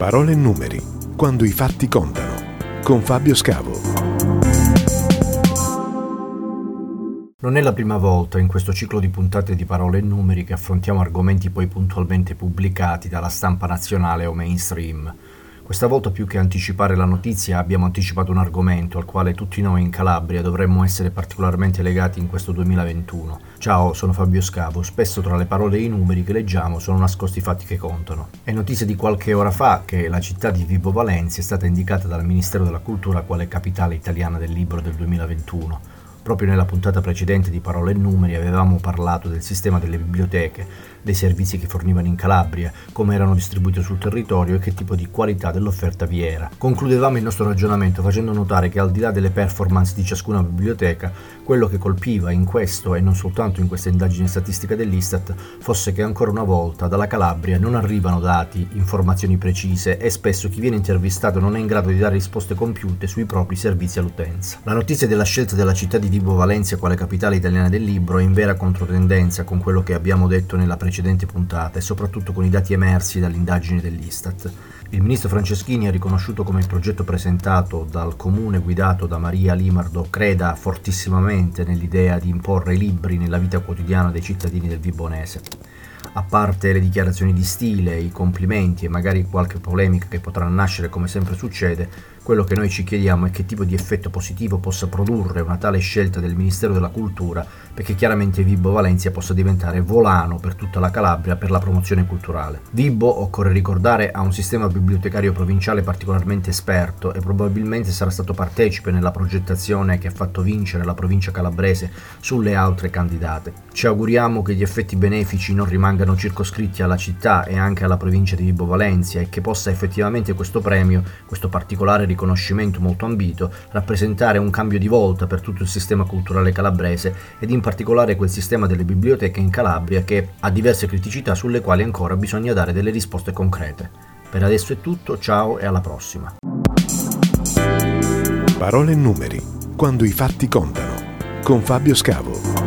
Parole e numeri, quando i fatti contano, con Fabio Scavo. Non è la prima volta in questo ciclo di puntate di parole e numeri che affrontiamo argomenti poi puntualmente pubblicati dalla stampa nazionale o mainstream. Questa volta più che anticipare la notizia abbiamo anticipato un argomento al quale tutti noi in Calabria dovremmo essere particolarmente legati in questo 2021. Ciao, sono Fabio Scavo. Spesso tra le parole e i numeri che leggiamo sono nascosti i fatti che contano. È notizia di qualche ora fa che la città di Vibo Valencia è stata indicata dal Ministero della Cultura quale capitale italiana del libro del 2021. Proprio nella puntata precedente di Parole e Numeri avevamo parlato del sistema delle biblioteche, dei servizi che fornivano in Calabria, come erano distribuiti sul territorio e che tipo di qualità dell'offerta vi era. Concludevamo il nostro ragionamento facendo notare che al di là delle performance di ciascuna biblioteca, quello che colpiva in questo e non soltanto in questa indagine statistica dell'Istat fosse che ancora una volta dalla Calabria non arrivano dati, informazioni precise e spesso chi viene intervistato non è in grado di dare risposte compiute sui propri servizi all'utenza. La notizia della scelta della città di Vibo Valencia quale capitale italiana del libro è in vera controtendenza con quello che abbiamo detto nella precedente puntata e soprattutto con i dati emersi dall'indagine dell'Istat. Il ministro Franceschini ha riconosciuto come il progetto presentato dal comune guidato da Maria Limardo creda fortissimamente nell'idea di imporre i libri nella vita quotidiana dei cittadini del Vibonese a parte le dichiarazioni di stile, i complimenti e magari qualche polemica che potrà nascere come sempre succede, quello che noi ci chiediamo è che tipo di effetto positivo possa produrre una tale scelta del Ministero della Cultura perché chiaramente Vibo Valencia possa diventare volano per tutta la Calabria per la promozione culturale. Vibo, occorre ricordare, ha un sistema bibliotecario provinciale particolarmente esperto e probabilmente sarà stato partecipe nella progettazione che ha fatto vincere la provincia calabrese sulle altre candidate. Ci auguriamo che gli effetti benefici non rimangano circoscritti alla città e anche alla provincia di Vibo Valencia e che possa effettivamente questo premio, questo particolare riconoscimento molto ambito, rappresentare un cambio di volta per tutto il sistema culturale calabrese ed in particolare quel sistema delle biblioteche in Calabria che ha diverse criticità sulle quali ancora bisogna dare delle risposte concrete. Per adesso è tutto, ciao e alla prossima. Parole e numeri, quando i fatti contano, con Fabio Scavo.